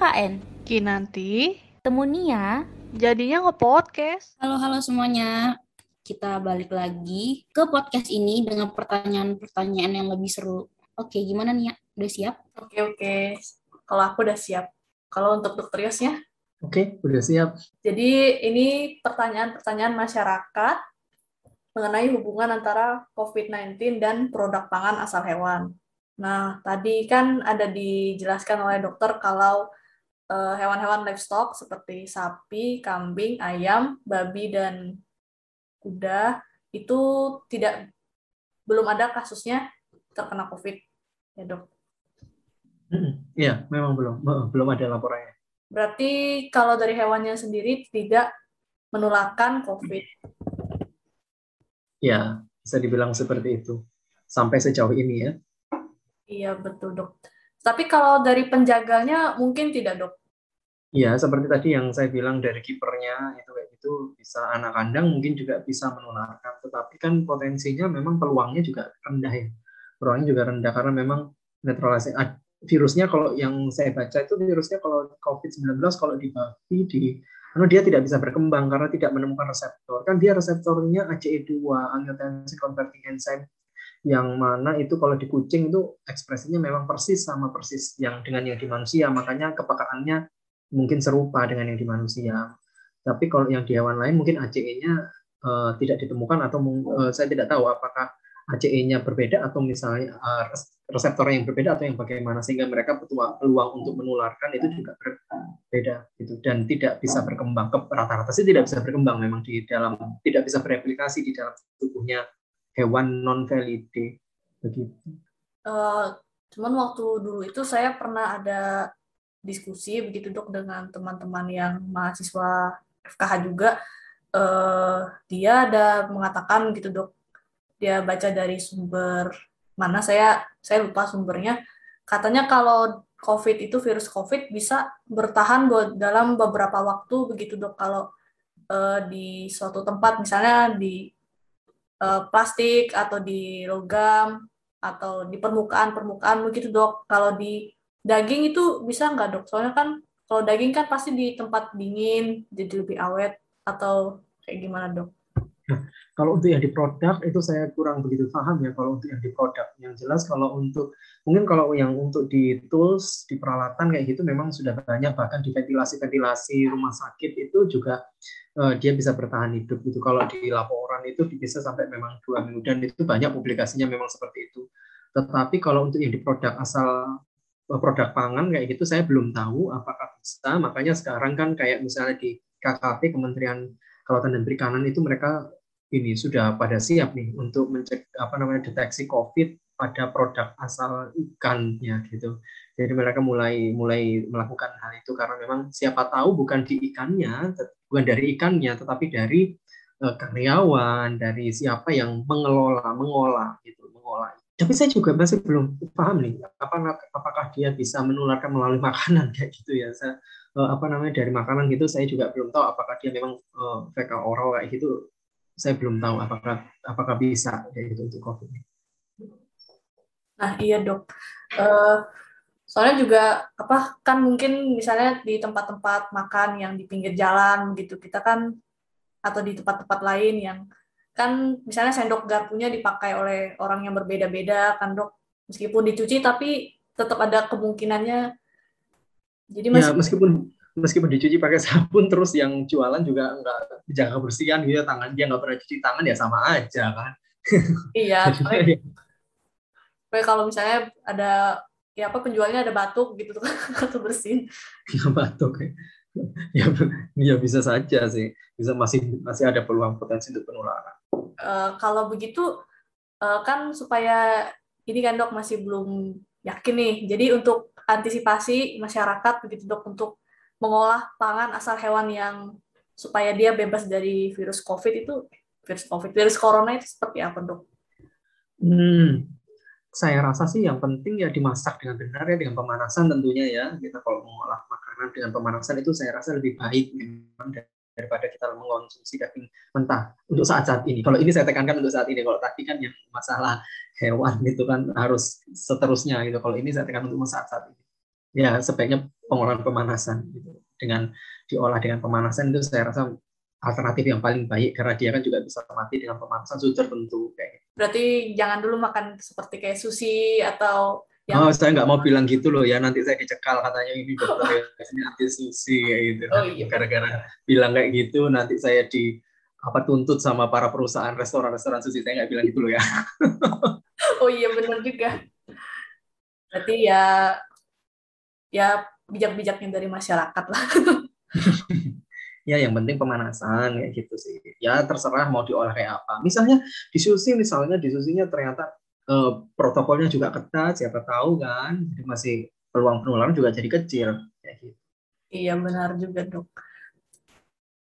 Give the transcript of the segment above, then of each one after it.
KKN. Kinanti Temu Nia. jadinya nge-podcast. Halo, halo semuanya. Kita balik lagi ke podcast ini dengan pertanyaan-pertanyaan yang lebih seru. Oke, gimana nih ya? Udah siap? Oke oke, kalau aku udah siap. Kalau untuk dokter Yosnya, Oke, udah siap. jadi ini pertanyaan-pertanyaan masyarakat mengenai hubungan antara COVID-19 dan produk pangan asal hewan. Nah, tadi kan ada dijelaskan oleh dokter kalau hewan-hewan livestock seperti sapi, kambing, ayam, babi, dan kuda itu tidak belum ada kasusnya terkena COVID. Ya, dok. Iya, memang belum Eh, belum ada laporannya. Berarti kalau dari hewannya sendiri tidak menularkan COVID. Ya, bisa dibilang seperti itu. Sampai sejauh ini ya. Iya, betul, dok. Tapi kalau dari penjaganya mungkin tidak, dok. Iya, seperti tadi yang saya bilang dari kipernya itu kayak gitu bisa anak kandang mungkin juga bisa menularkan. Tetapi kan potensinya memang peluangnya juga rendah ya. Peluangnya juga rendah karena memang netralisasi ah, virusnya kalau yang saya baca itu virusnya kalau COVID-19 kalau di babi di anu dia tidak bisa berkembang karena tidak menemukan reseptor. Kan dia reseptornya ACE2, angiotensin converting enzyme yang mana itu kalau di kucing itu ekspresinya memang persis sama persis yang dengan yang di manusia, makanya kepekaannya mungkin serupa dengan yang di manusia. Tapi kalau yang di hewan lain mungkin ACE-nya eh, tidak ditemukan atau eh, saya tidak tahu apakah ACE-nya berbeda atau misalnya eh, res- reseptornya yang berbeda atau yang bagaimana sehingga mereka peluang untuk menularkan itu juga berbeda gitu dan tidak bisa berkembang ke rata-rata sih tidak bisa berkembang memang di dalam tidak bisa bereplikasi di dalam tubuhnya hewan non valide begitu. Eh, cuman waktu dulu itu saya pernah ada diskusi begitu dok dengan teman-teman yang mahasiswa FKH juga. Eh, dia ada mengatakan gitu dok, dia baca dari sumber mana saya saya lupa sumbernya. Katanya kalau COVID itu virus COVID bisa bertahan dalam beberapa waktu begitu dok kalau eh, di suatu tempat misalnya di eh, plastik atau di logam atau di permukaan-permukaan begitu dok. Kalau di daging itu bisa nggak dok? Soalnya kan kalau daging kan pasti di tempat dingin jadi lebih awet atau kayak gimana dok? Kalau untuk yang di produk itu saya kurang begitu paham ya kalau untuk yang di produk. Yang jelas kalau untuk mungkin kalau yang untuk di tools, di peralatan kayak gitu memang sudah banyak bahkan di ventilasi-ventilasi rumah sakit itu juga eh, dia bisa bertahan hidup gitu. Kalau di laporan itu bisa sampai memang dua minggu dan itu banyak publikasinya memang seperti itu. Tetapi kalau untuk yang di produk asal produk pangan kayak gitu saya belum tahu apakah bisa. Makanya sekarang kan kayak misalnya di KKP Kementerian Kelautan dan Perikanan itu mereka ini sudah pada siap nih untuk mencek apa namanya deteksi COVID pada produk asal ikannya gitu. Jadi mereka mulai mulai melakukan hal itu karena memang siapa tahu bukan di ikannya, bukan dari ikannya, tetapi dari eh, karyawan, dari siapa yang mengelola, mengolah gitu, mengolah. Tapi saya juga masih belum paham nih, apa apakah dia bisa menularkan melalui makanan kayak gitu ya. Saya, eh, apa namanya dari makanan gitu, saya juga belum tahu apakah dia memang eh, fecal oral kayak gitu saya belum tahu apakah apakah bisa kayak gitu untuk COVID. Nah iya dok. Eh, soalnya juga apa kan mungkin misalnya di tempat-tempat makan yang di pinggir jalan gitu kita kan atau di tempat-tempat lain yang kan misalnya sendok garpunya dipakai oleh orang yang berbeda-beda kan dok meskipun dicuci tapi tetap ada kemungkinannya jadi Ya masih meskipun meskipun dicuci pakai sabun terus yang jualan juga nggak dijaga kebersihan gitu ya, tangan dia nggak pernah cuci tangan ya sama aja kan. iya ya, soalnya kalau misalnya ada ya apa penjualnya ada batuk gitu tuh atau bersin ya batuk ya. ya ya bisa saja sih bisa masih masih ada peluang potensi untuk penularan. Eh, kalau begitu eh, kan supaya ini kan dok masih belum yakin nih. Jadi untuk antisipasi masyarakat begitu dok untuk mengolah pangan asal hewan yang supaya dia bebas dari virus COVID itu virus COVID, virus corona itu seperti apa dok? Hmm, saya rasa sih yang penting ya dimasak dengan benar ya dengan pemanasan tentunya ya kita kalau mengolah makanan dengan pemanasan itu saya rasa lebih baik memang daripada kita mengonsumsi daging mentah untuk saat-saat ini. Kalau ini saya tekankan untuk saat ini. Kalau tadi kan yang masalah hewan itu kan harus seterusnya gitu. Kalau ini saya tekankan untuk saat-saat ini. Ya sebaiknya pengolahan pemanasan gitu. Dengan diolah dengan pemanasan itu saya rasa alternatif yang paling baik karena dia kan juga bisa mati dengan pemanasan suhu tertentu kayak gitu. Berarti jangan dulu makan seperti kayak sushi atau yang Oh, saya nggak mau bilang gitu loh ya. Nanti saya dicekal katanya ini dokter ya, anti susi kayak gitu. Oh, iya. Gara-gara bilang kayak gitu, nanti saya di apa tuntut sama para perusahaan restoran-restoran sushi. Saya nggak bilang gitu loh ya. Oh iya benar juga. Berarti ya ya bijak-bijaknya dari masyarakat lah. ya, yang penting pemanasan kayak gitu sih. Ya terserah mau diolah kayak apa. Misalnya di sushi, misalnya di susinya ternyata eh, protokolnya juga ketat, siapa tahu kan. Jadi masih peluang penularan juga jadi kecil kayak gitu. Iya benar juga dok.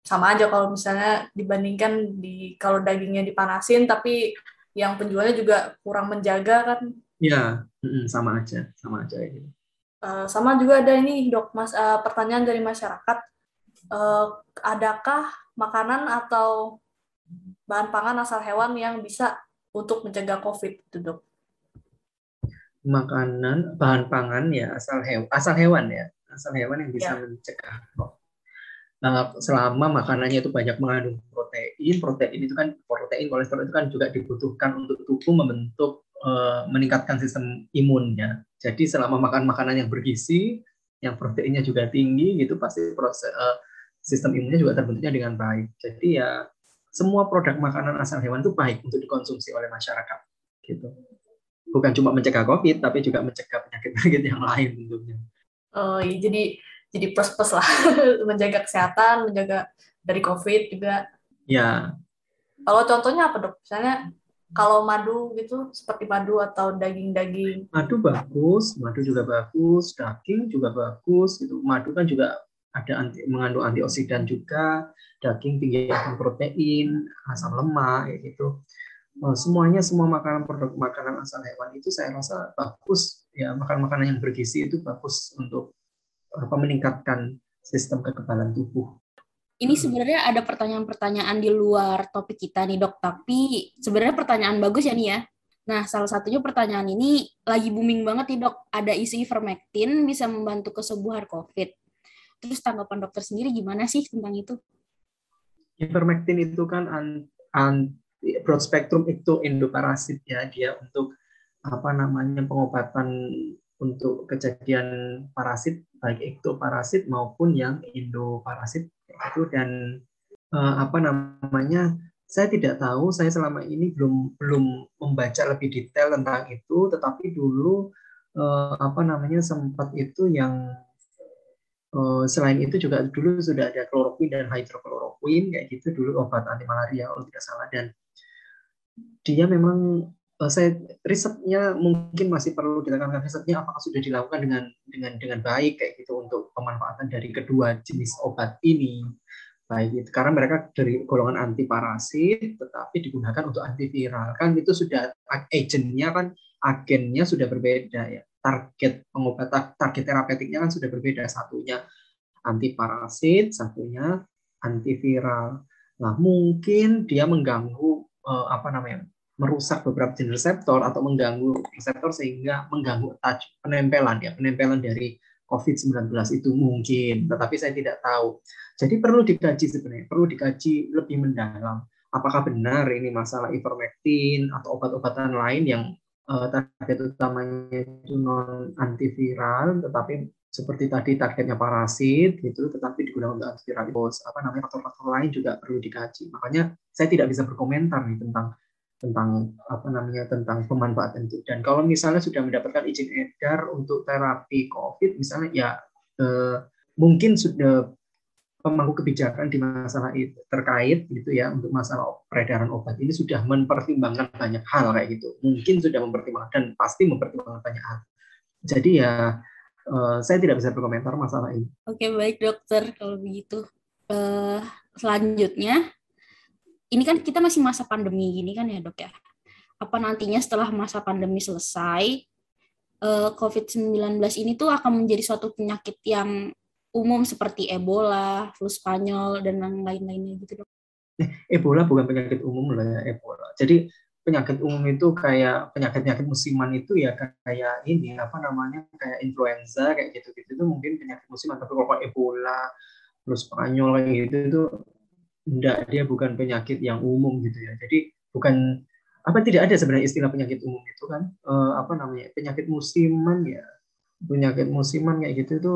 Sama aja kalau misalnya dibandingkan di kalau dagingnya dipanasin tapi yang penjualnya juga kurang menjaga kan. Ya, mm, sama aja, sama aja gitu. Eh, sama juga ada ini dok mas eh, pertanyaan dari masyarakat. Eh, adakah makanan atau bahan pangan asal hewan yang bisa untuk mencegah COVID itu dok? makanan bahan pangan ya asal hewan asal hewan ya asal hewan yang bisa Ya. mencegah COVID. Nah, selama makanannya itu banyak mengandung protein protein itu kan protein kolesterol itu kan juga dibutuhkan untuk tubuh membentuk eh, meningkatkan sistem imunnya jadi selama makan makanan yang bergizi yang proteinnya juga tinggi gitu pasti proses eh, sistem imunnya juga terbentuknya dengan baik jadi ya semua produk makanan asal hewan itu baik untuk dikonsumsi oleh masyarakat gitu bukan cuma mencegah COVID, tapi juga mencegah penyakit-penyakit yang lain tentunya. Oh iya, jadi jadi plus plus lah menjaga kesehatan, menjaga dari COVID juga. Ya, Kalau contohnya apa dok? Misalnya kalau madu gitu, seperti madu atau daging-daging. madu bagus, madu juga bagus, daging juga bagus. Gitu. Madu kan juga ada anti, mengandung antioksidan juga, daging tinggi akan protein, asam lemak, kayak gitu. Eh, Semuanya semua makanan produk makanan asal hewan itu saya rasa bagus ya makan makanan yang bergizi itu bagus untuk apa meningkatkan sistem kekebalan tubuh. Ini sebenarnya ada pertanyaan-pertanyaan di luar topik kita nih dok, tapi sebenarnya pertanyaan bagus ya nih ya. Nah, salah satunya pertanyaan ini lagi booming banget nih dok. Ada isu ivermectin bisa membantu kesembuhan COVID. Terus tanggapan dokter sendiri gimana sih tentang itu? Ivermectin itu kan an- anti broad spectrum itu endoparasit ya dia untuk apa namanya pengobatan untuk kejadian parasit baik ektoparasit maupun yang endoparasit itu dan eh, apa namanya saya tidak tahu saya selama ini belum belum membaca lebih detail tentang itu tetapi dulu eh, apa namanya sempat itu yang Eh, selain itu juga dulu sudah ada kloroquine dan hydrokloroquine kayak gitu dulu obat anti malaria kalau tidak salah. Dan dia memang eh, saya risetnya mungkin masih perlu ditekankan risetnya apakah sudah dilakukan dengan dengan dengan baik kayak gitu untuk pemanfaatan dari kedua jenis obat ini. Baik itu karena mereka dari golongan anti parasit tetapi digunakan untuk antiviral. Kan itu sudah agentnya kan agennya sudah berbeda ya target pengobatan target terapeutiknya kan sudah berbeda. Satunya anti parasit satunya antiviral. Nah mungkin dia mengganggu eh, apa namanya merusak beberapa jenis reseptor atau mengganggu reseptor sehingga mengganggu touch penempelan ya penempelan dari COVID-19 itu mungkin. Tetapi saya tidak tahu. Jadi perlu dikaji sebenarnya perlu dikaji lebih mendalam. Apakah benar ini masalah ivermectin atau obat-obatan lain yang uh, target utamanya itu non antiviral tetapi seperti tadi targetnya parasit gitu tetapi digunakan untuk antiviral. Itu apa namanya faktor-faktor lain juga perlu dikaji. Makanya saya tidak bisa berkomentar nih tentang tentang apa namanya tentang pemanfaatan itu dan kalau misalnya sudah mendapatkan izin edar untuk terapi COVID misalnya ya eh, mungkin sudah pemangku kebijakan di masalah itu terkait gitu ya untuk masalah peredaran obat ini sudah mempertimbangkan banyak hal kayak gitu. Mungkin sudah mempertimbangkan dan pasti mempertimbangkan banyak hal. Jadi ya uh, saya tidak bisa berkomentar masalah ini. Oke baik dokter. Kalau begitu uh, selanjutnya ini kan kita masih masa pandemi gini kan ya dok ya? Apa nantinya setelah masa pandemi selesai uh, COVID-19 ini tuh akan menjadi suatu penyakit yang umum seperti Ebola, flu Spanyol dan lain-lainnya gitu dok. Ebola bukan penyakit umum loh ya Ebola. Jadi penyakit umum itu kayak penyakit-penyakit musiman itu ya kayak ini apa namanya kayak influenza kayak gitu-gitu itu mungkin penyakit musiman tapi kalau Ebola terus Spanyol kayak gitu itu enggak dia bukan penyakit yang umum gitu ya jadi bukan apa tidak ada sebenarnya istilah penyakit umum itu kan uh, apa namanya penyakit musiman ya penyakit musiman kayak gitu itu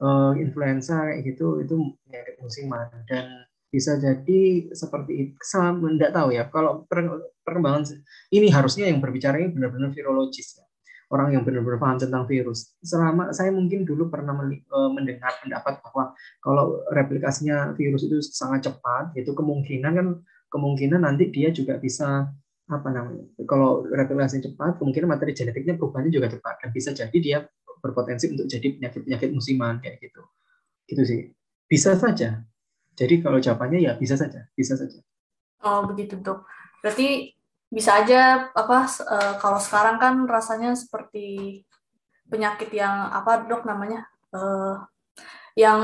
uh, influenza kayak gitu itu penyakit musiman dan bisa jadi seperti itu. Sama tidak tahu ya. Kalau perkembangan ini harusnya yang berbicara ini benar-benar virologis ya. Orang yang benar-benar paham tentang virus. Selama saya mungkin dulu pernah eh, mendengar pendapat bahwa kalau replikasinya virus itu sangat cepat, itu kemungkinan kan kemungkinan nanti dia juga bisa apa namanya kalau replikasi cepat kemungkinan materi genetiknya perubahannya juga cepat dan bisa jadi dia berpotensi untuk jadi penyakit penyakit musiman kayak gitu gitu sih bisa saja jadi kalau jawabannya ya bisa saja, bisa saja. Oh begitu dok. Berarti bisa aja apa uh, kalau sekarang kan rasanya seperti penyakit yang apa dok namanya uh, yang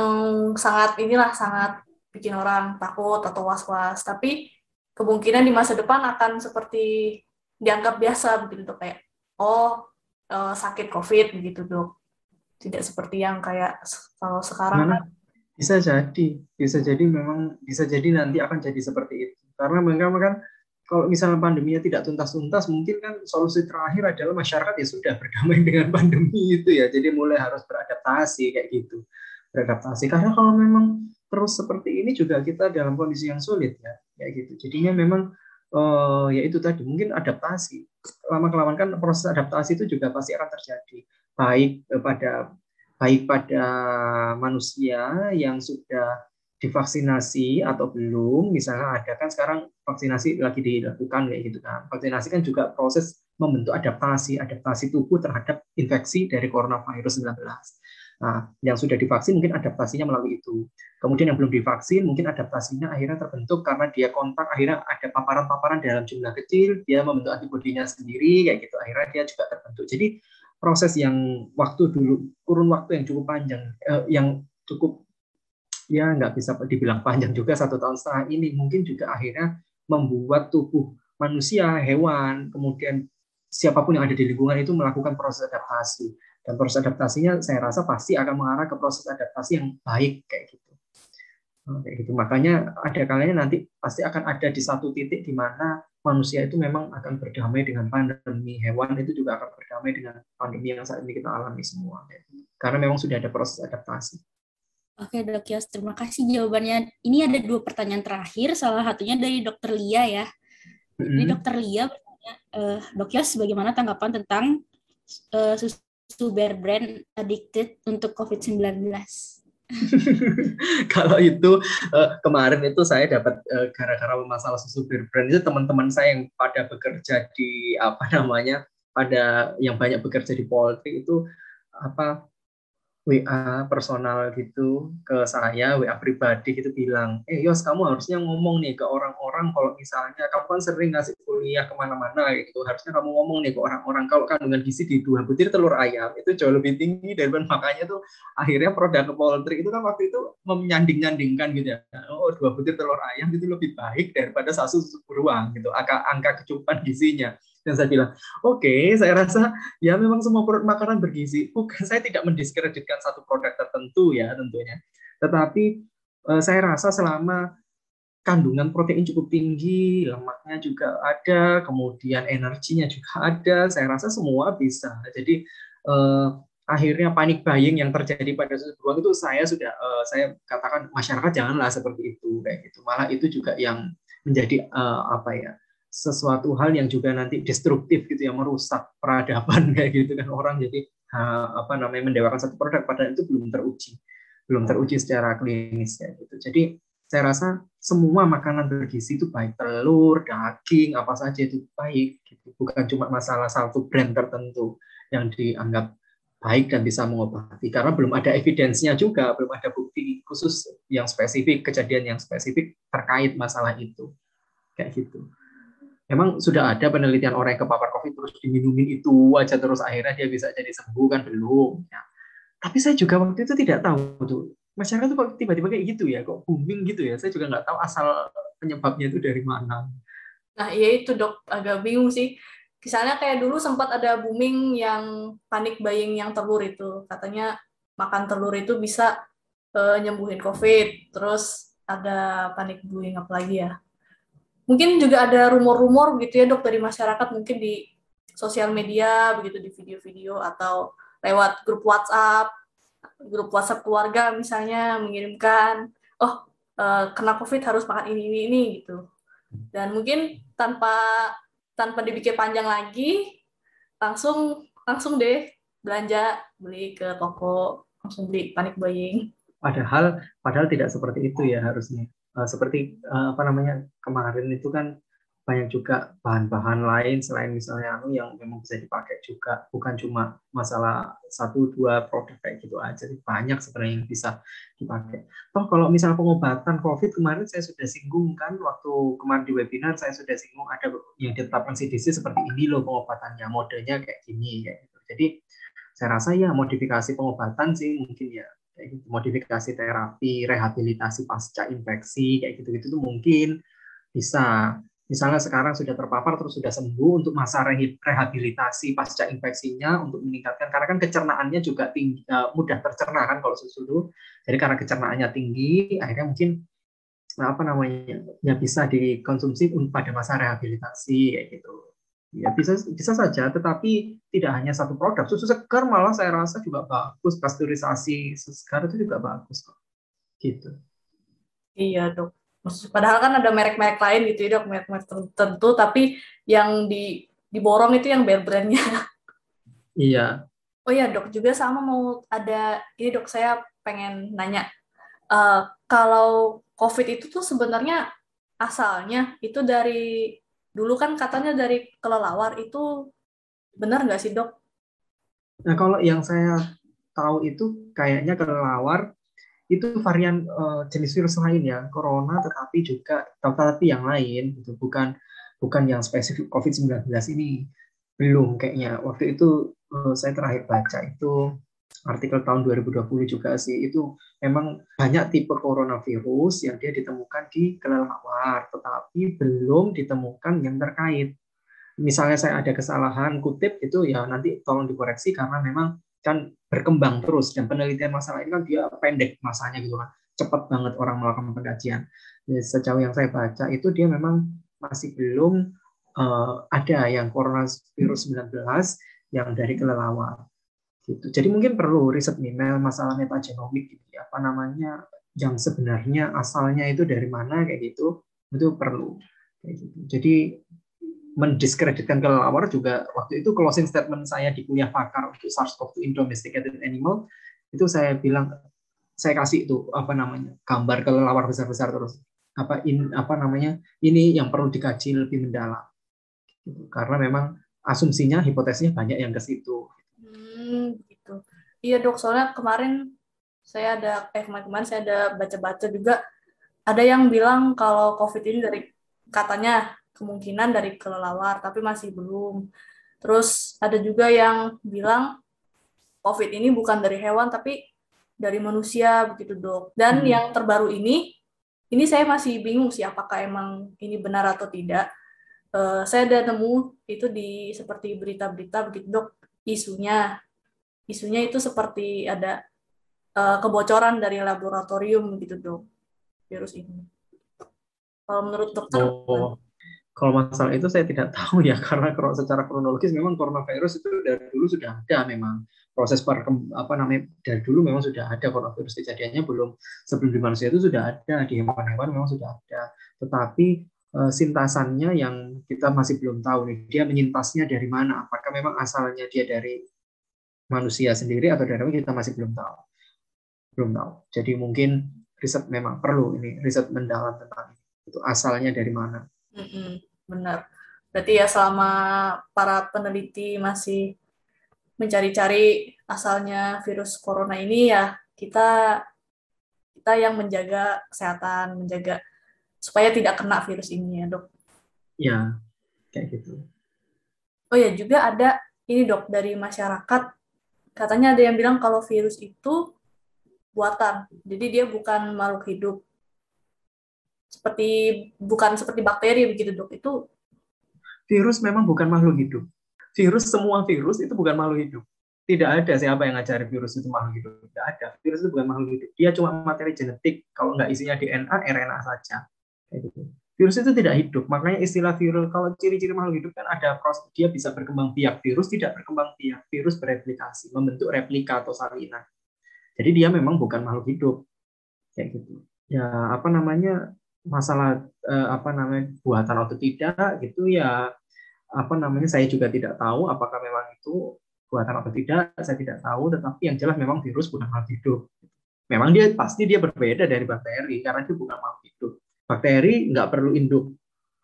sangat inilah sangat bikin orang takut atau was-was. Tapi kemungkinan di masa depan akan seperti dianggap biasa begitu kayak oh uh, sakit covid begitu dok. Tidak seperti yang kayak kalau sekarang Mana? kan bisa jadi, bisa jadi memang bisa jadi nanti akan jadi seperti itu. Karena mereka kan kalau misalnya pandeminya tidak tuntas-tuntas, mungkin kan solusi terakhir adalah masyarakat ya sudah berdamai dengan pandemi itu ya. Jadi mulai harus beradaptasi kayak gitu, beradaptasi. Karena kalau memang terus seperti ini juga kita dalam kondisi yang sulit ya, kayak gitu. Jadinya memang uh, ya itu tadi mungkin adaptasi. Lama kelamaan kan proses adaptasi itu juga pasti akan terjadi, baik pada baik pada manusia yang sudah divaksinasi atau belum, misalnya ada kan sekarang vaksinasi lagi dilakukan kayak gitu kan. Vaksinasi kan juga proses membentuk adaptasi, adaptasi tubuh terhadap infeksi dari coronavirus 19. Nah, yang sudah divaksin mungkin adaptasinya melalui itu. Kemudian yang belum divaksin mungkin adaptasinya akhirnya terbentuk karena dia kontak, akhirnya ada paparan-paparan dalam jumlah kecil, dia membentuk antibodinya sendiri kayak gitu. Akhirnya dia juga terbentuk. Jadi proses yang waktu dulu kurun waktu yang cukup panjang eh, yang cukup ya nggak bisa dibilang panjang juga satu tahun setengah ini mungkin juga akhirnya membuat tubuh manusia hewan kemudian siapa pun yang ada di lingkungan itu melakukan proses adaptasi dan proses adaptasinya saya rasa pasti akan mengarah ke proses adaptasi yang baik kayak gitu kayak gitu makanya ada kalanya nanti pasti akan ada di satu titik di mana manusia itu memang akan berdamai dengan pandemi hewan itu juga akan berdamai dengan pandemi yang saat ini kita alami semua karena memang sudah ada proses adaptasi. Oke dok Yos, terima kasih jawabannya. Ini ada dua pertanyaan terakhir, salah satunya dari dokter Lia ya. Ini dokter Lia bertanya, eh, dok Yos bagaimana tanggapan tentang uh, susu bear brand addicted untuk COVID-19? kalau itu uh, kemarin itu saya dapat uh, gara-gara masalah susu brand itu teman-teman saya yang pada bekerja di apa namanya pada yang banyak bekerja di Polri itu apa WA personal gitu ke saya, WA pribadi gitu bilang, eh Yos kamu harusnya ngomong nih ke orang-orang kalau misalnya kamu kan sering ngasih kuliah ke mana-mana gitu, harusnya kamu ngomong nih ke orang-orang. Kalau kandungan gizi di dua butir telur ayam itu jauh lebih tinggi daripada makanya tuh akhirnya produk Poltri itu kan waktu itu menyanding-nyandingkan gitu ya, oh dua butir telur ayam itu lebih baik daripada satu susu beruang gitu, angka, angka kecukupan gizinya dan saya bilang, oke, okay, saya rasa ya memang semua produk makanan bergizi. Bukan saya tidak mendiskreditkan satu produk tertentu ya tentunya. Tetapi eh, saya rasa selama kandungan protein cukup tinggi, lemaknya juga ada, kemudian energinya juga ada, saya rasa semua bisa. Jadi eh, akhirnya panik buying yang terjadi pada beruang itu saya sudah eh, saya katakan masyarakat janganlah seperti itu kayak gitu. Malah itu juga yang menjadi eh, apa ya? Sesuatu hal yang juga nanti destruktif gitu yang merusak peradaban kayak gitu kan. Orang jadi apa namanya mendewakan satu produk padahal itu belum teruji. Belum teruji secara klinis ya gitu. Jadi saya rasa semua makanan bergizi itu baik. Telur daging apa saja itu baik gitu. Bukan cuma masalah satu brand tertentu yang dianggap baik dan bisa mengobati. Karena belum ada evidensinya juga belum ada bukti khusus yang spesifik kejadian yang spesifik terkait masalah itu. Kayak gitu Emang sudah ada penelitian orang yang kepapar COVID terus diminumin itu aja terus akhirnya dia bisa jadi sembuh kan belum. Ya. Tapi saya juga waktu itu tidak tahu tuh masyarakat tuh kok tiba-tiba kayak gitu ya, kok booming gitu ya. Saya juga nggak tahu asal penyebabnya itu dari mana. Nah, iya itu dok, agak bingung sih. Misalnya kayak dulu sempat ada booming yang panik buying yang telur itu. Katanya makan telur itu bisa uh, nyembuhin COVID. Terus ada panik buying apa lagi ya? Mungkin juga ada rumor-rumor gitu ya dok dari masyarakat mungkin di sosial media begitu di video-video atau lewat grup WhatsApp, grup WhatsApp keluarga misalnya mengirimkan, oh uh, kena COVID harus makan ini ini ini gitu. Dan mungkin tanpa tanpa dipikir panjang lagi langsung langsung deh belanja beli ke toko langsung beli panik buying padahal padahal tidak seperti itu ya harusnya uh, seperti uh, apa namanya kemarin itu kan banyak juga bahan-bahan lain selain misalnya anu yang memang bisa dipakai juga. Bukan cuma masalah satu dua produk kayak gitu aja banyak sebenarnya yang bisa dipakai. Toh kalau misal pengobatan covid kemarin saya sudah singgung kan waktu kemarin di webinar saya sudah singgung ada yang ditetapkan CDC seperti ini loh pengobatannya modenya kayak gini gitu. Jadi saya rasa ya modifikasi pengobatan sih mungkin ya kayak gitu. Modifikasi terapi rehabilitasi pasca infeksi kayak gitu gitu tuh mungkin bisa. Misalnya sekarang sudah terpapar terus sudah sembuh untuk masa rehabilitasi pasca infeksinya untuk meningkatkan karena kan kecernaannya juga tinggi, uh, mudah tercerna kan kalau susu jadi karena kecernaannya tinggi akhirnya mungkin apa namanya ya bisa dikonsumsi pada masa rehabilitasi kayak gitu ya bisa bisa saja tetapi tidak hanya satu produk. Susu segar malah saya rasa juga bagus. Pasteurisasi segar itu juga bagus kok. Gitu. Iya dok. Padahal kan ada merek-merek lain gitu ya dok, merek-merek tertentu, tapi yang di diborong itu yang bare brandnya. Iya. Oh iya dok, juga sama mau ada ini dok saya pengen nanya, uh, kalau COVID itu tuh sebenarnya asalnya itu dari dulu kan katanya dari kelelawar itu benar nggak sih dok? Nah kalau yang saya tahu itu kayaknya kelelawar itu varian uh, jenis virus lain ya corona tetapi juga tetapi yang lain gitu bukan bukan yang spesifik COVID-19 ini. Belum kayaknya. Waktu itu uh, saya terakhir baca itu artikel tahun 2020 juga sih. Itu memang banyak tipe coronavirus yang dia ditemukan di kelelawar tetapi belum ditemukan yang terkait. Misalnya saya ada kesalahan kutip itu ya nanti tolong dikoreksi karena memang kan berkembang terus dan penelitian masalah ini kan dia pendek masanya gitu kan. Cepat banget orang melakukan pengkajian. Jadi, sejauh yang saya baca itu dia memang masih belum uh, ada yang coronavirus 19 yang dari kelelawar gitu. Jadi mungkin perlu riset nih masalah metagenomik gitu ya. Apa namanya yang sebenarnya asalnya itu dari mana kayak gitu. Itu perlu gitu. Jadi mendiskreditkan kelelawar juga waktu itu closing statement saya di kuliah pakar untuk SARS-CoV-2 in domesticated animal itu saya bilang saya kasih itu apa namanya gambar kelelawar besar-besar terus. Apa in apa namanya ini yang perlu dikaji lebih mendalam. Gitu. karena memang asumsinya hipotesisnya banyak yang ke situ hmm, gitu iya dok soalnya kemarin saya ada eh kemarin saya ada baca-baca juga ada yang bilang kalau covid ini dari katanya kemungkinan dari kelelawar, tapi masih belum. Terus ada juga yang bilang COVID ini bukan dari hewan, tapi dari manusia, begitu dok. Dan hmm. yang terbaru ini, ini saya masih bingung sih apakah emang ini benar atau tidak. Uh, saya ada nemu itu di seperti berita-berita begitu dok, isunya. Isunya itu seperti ada uh, kebocoran dari laboratorium begitu dok, virus ini. Kalau menurut dokter, oh kalau masalah itu saya tidak tahu ya karena kalau secara kronologis memang coronavirus itu dari dulu sudah ada memang. Proses per apa namanya dari dulu memang sudah ada coronavirus kejadiannya belum sebelum di manusia itu sudah ada di hewan-hewan memang sudah ada. Tetapi e, sintasannya yang kita masih belum tahu nih dia menyintasnya dari mana? Apakah memang asalnya dia dari manusia sendiri atau dari apa kita masih belum tahu belum tahu jadi mungkin riset memang perlu ini riset mendalam tentang itu asalnya dari mana benar. Berarti ya selama para peneliti masih mencari-cari asalnya virus corona ini ya kita kita yang menjaga kesehatan, menjaga supaya tidak kena virus ini ya dok. Ya, kayak gitu. Oh ya juga ada ini dok dari masyarakat katanya ada yang bilang kalau virus itu buatan, jadi dia bukan makhluk hidup seperti bukan seperti bakteri begitu dok itu Virus memang bukan makhluk hidup. Virus semua virus itu bukan makhluk hidup. Tidak ada siapa yang ngajari virus itu makhluk hidup. Tidak ada. Virus itu bukan makhluk hidup. Dia cuma materi genetik. Kalau nggak isinya DNA, RNA saja. Virus itu tidak hidup. Makanya istilah virus, kalau ciri-ciri makhluk hidup kan ada proses, dia bisa berkembang biak. Virus tidak berkembang biak. Virus bereplikasi, membentuk replika atau salinan. Jadi dia memang bukan makhluk hidup. Kayak gitu. Ya, apa namanya, masalah eh, apa namanya buatan atau tidak gitu ya apa namanya saya juga tidak tahu apakah memang itu buatan atau tidak saya tidak tahu tetapi yang jelas memang virus bukan makhluk hidup memang dia pasti dia berbeda dari bakteri karena dia bukan makhluk hidup bakteri nggak perlu induk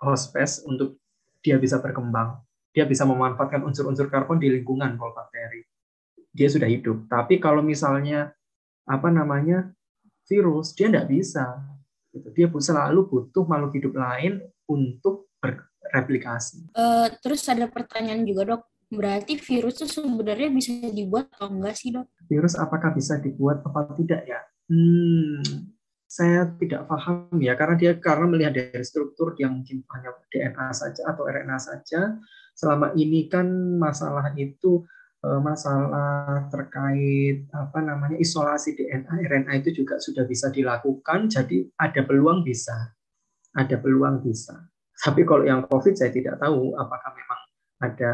host space untuk dia bisa berkembang dia bisa memanfaatkan unsur-unsur karbon di lingkungan kalau bakteri dia sudah hidup tapi kalau misalnya apa namanya virus dia nggak bisa Gitu. Dia selalu butuh makhluk hidup lain untuk bereplikasi. Uh, terus ada pertanyaan juga dok, berarti virus itu sebenarnya bisa dibuat atau enggak sih dok? Virus apakah bisa dibuat atau tidak ya? Hmm, saya tidak paham ya karena dia karena melihat dari struktur yang mungkin hanya DNA saja atau RNA saja. Selama ini kan masalah itu Eh, masalah terkait apa namanya isolasi DNA RNA itu juga sudah bisa dilakukan jadi ada peluang bisa ada peluang bisa tapi kalau yang COVID saya tidak tahu apakah memang ada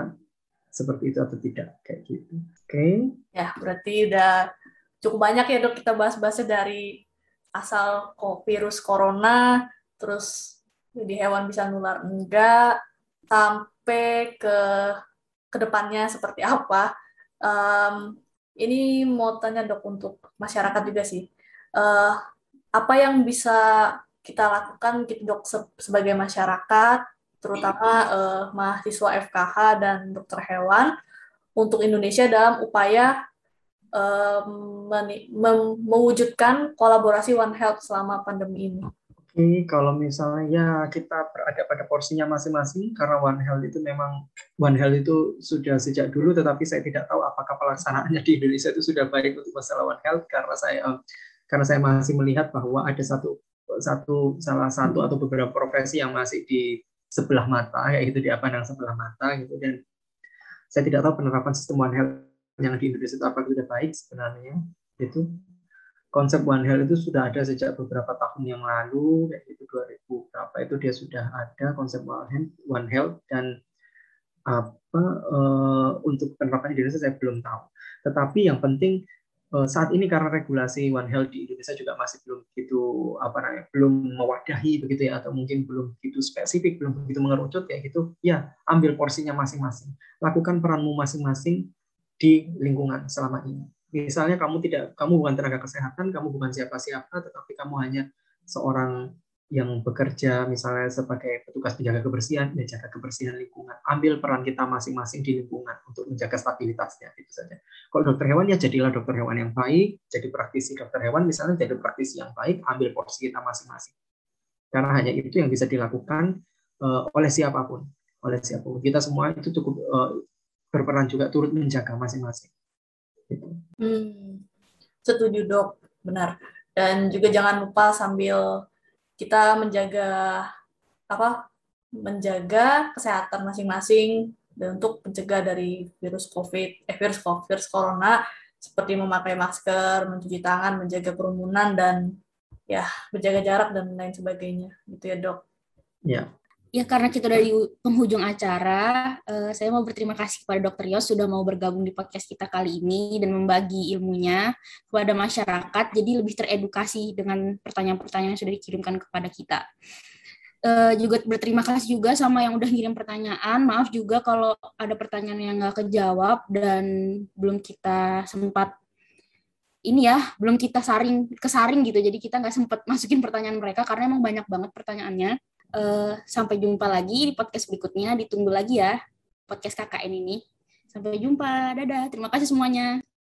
seperti itu atau tidak kayak gitu oke okay. ya berarti udah cukup banyak ya dok kita bahas-bahasnya dari asal kok virus corona terus di hewan bisa nular enggak sampai ke ke depannya seperti apa. Um, ini mau tanya dok untuk masyarakat juga sih. Uh, apa yang bisa kita lakukan gitu dok sebagai masyarakat, terutama uh, mahasiswa FKH dan dokter hewan untuk Indonesia dalam upaya um, mewujudkan kolaborasi One Health selama pandemi ini. Ini kalau misalnya ya kita berada pada porsinya masing-masing karena One Health itu memang One Health itu sudah sejak dulu tetapi saya tidak tahu apakah pelaksanaannya di Indonesia itu sudah baik untuk masalah One Health karena saya karena saya masih melihat bahwa ada satu satu salah satu atau beberapa profesi yang masih di sebelah mata yaitu di apa yang sebelah mata gitu. Dan saya tidak tahu penerapan sistem One Health yang di Indonesia itu apakah sudah baik sebenarnya itu konsep One Health itu sudah ada sejak beberapa tahun yang lalu, kayak itu 2000 berapa itu dia sudah ada konsep One Health, One Health dan apa uh, untuk penerapan di Indonesia saya belum tahu. Tetapi yang penting uh, saat ini karena regulasi One Health di Indonesia juga masih belum begitu apa namanya belum mewadahi begitu ya atau mungkin belum begitu spesifik, belum begitu mengerucut kayak gitu, ya ambil porsinya masing-masing, lakukan peranmu masing-masing di lingkungan selama ini Misalnya kamu tidak, kamu bukan tenaga kesehatan, kamu bukan siapa-siapa, tetapi kamu hanya seorang yang bekerja misalnya sebagai petugas penjaga kebersihan, ya jaga kebersihan lingkungan. Ambil peran kita masing-masing di lingkungan untuk menjaga stabilitasnya itu saja. Kalau dokter hewan ya jadilah dokter hewan yang baik, jadi praktisi dokter hewan misalnya jadi praktisi yang baik, ambil porsi kita masing-masing. Karena hanya itu yang bisa dilakukan uh, oleh siapa pun, oleh siapa pun. Kita semua itu cukup uh, berperan juga turut menjaga masing-masing. Hmm, setuju dok, benar. Dan juga jangan lupa sambil kita menjaga apa menjaga kesehatan masing-masing dan untuk mencegah dari virus COVID, eh virus COVID, virus corona seperti memakai masker, mencuci tangan, menjaga kerumunan dan ya menjaga jarak dan lain sebagainya, gitu ya dok. Ya, Ya karena kita udah di penghujung acara, uh, saya mau berterima kasih kepada Dr. Yos sudah mau bergabung di podcast kita kali ini dan membagi ilmunya kepada masyarakat, jadi lebih teredukasi dengan pertanyaan-pertanyaan yang sudah dikirimkan kepada kita. Uh, juga berterima kasih juga sama yang udah ngirim pertanyaan. Maaf juga kalau ada pertanyaan yang nggak kejawab dan belum kita sempat ini ya belum kita saring kesaring gitu jadi kita nggak sempat masukin pertanyaan mereka karena emang banyak banget pertanyaannya Uh, sampai jumpa lagi di podcast berikutnya. Ditunggu lagi ya podcast KKN ini. Sampai jumpa. Dadah. Terima kasih semuanya.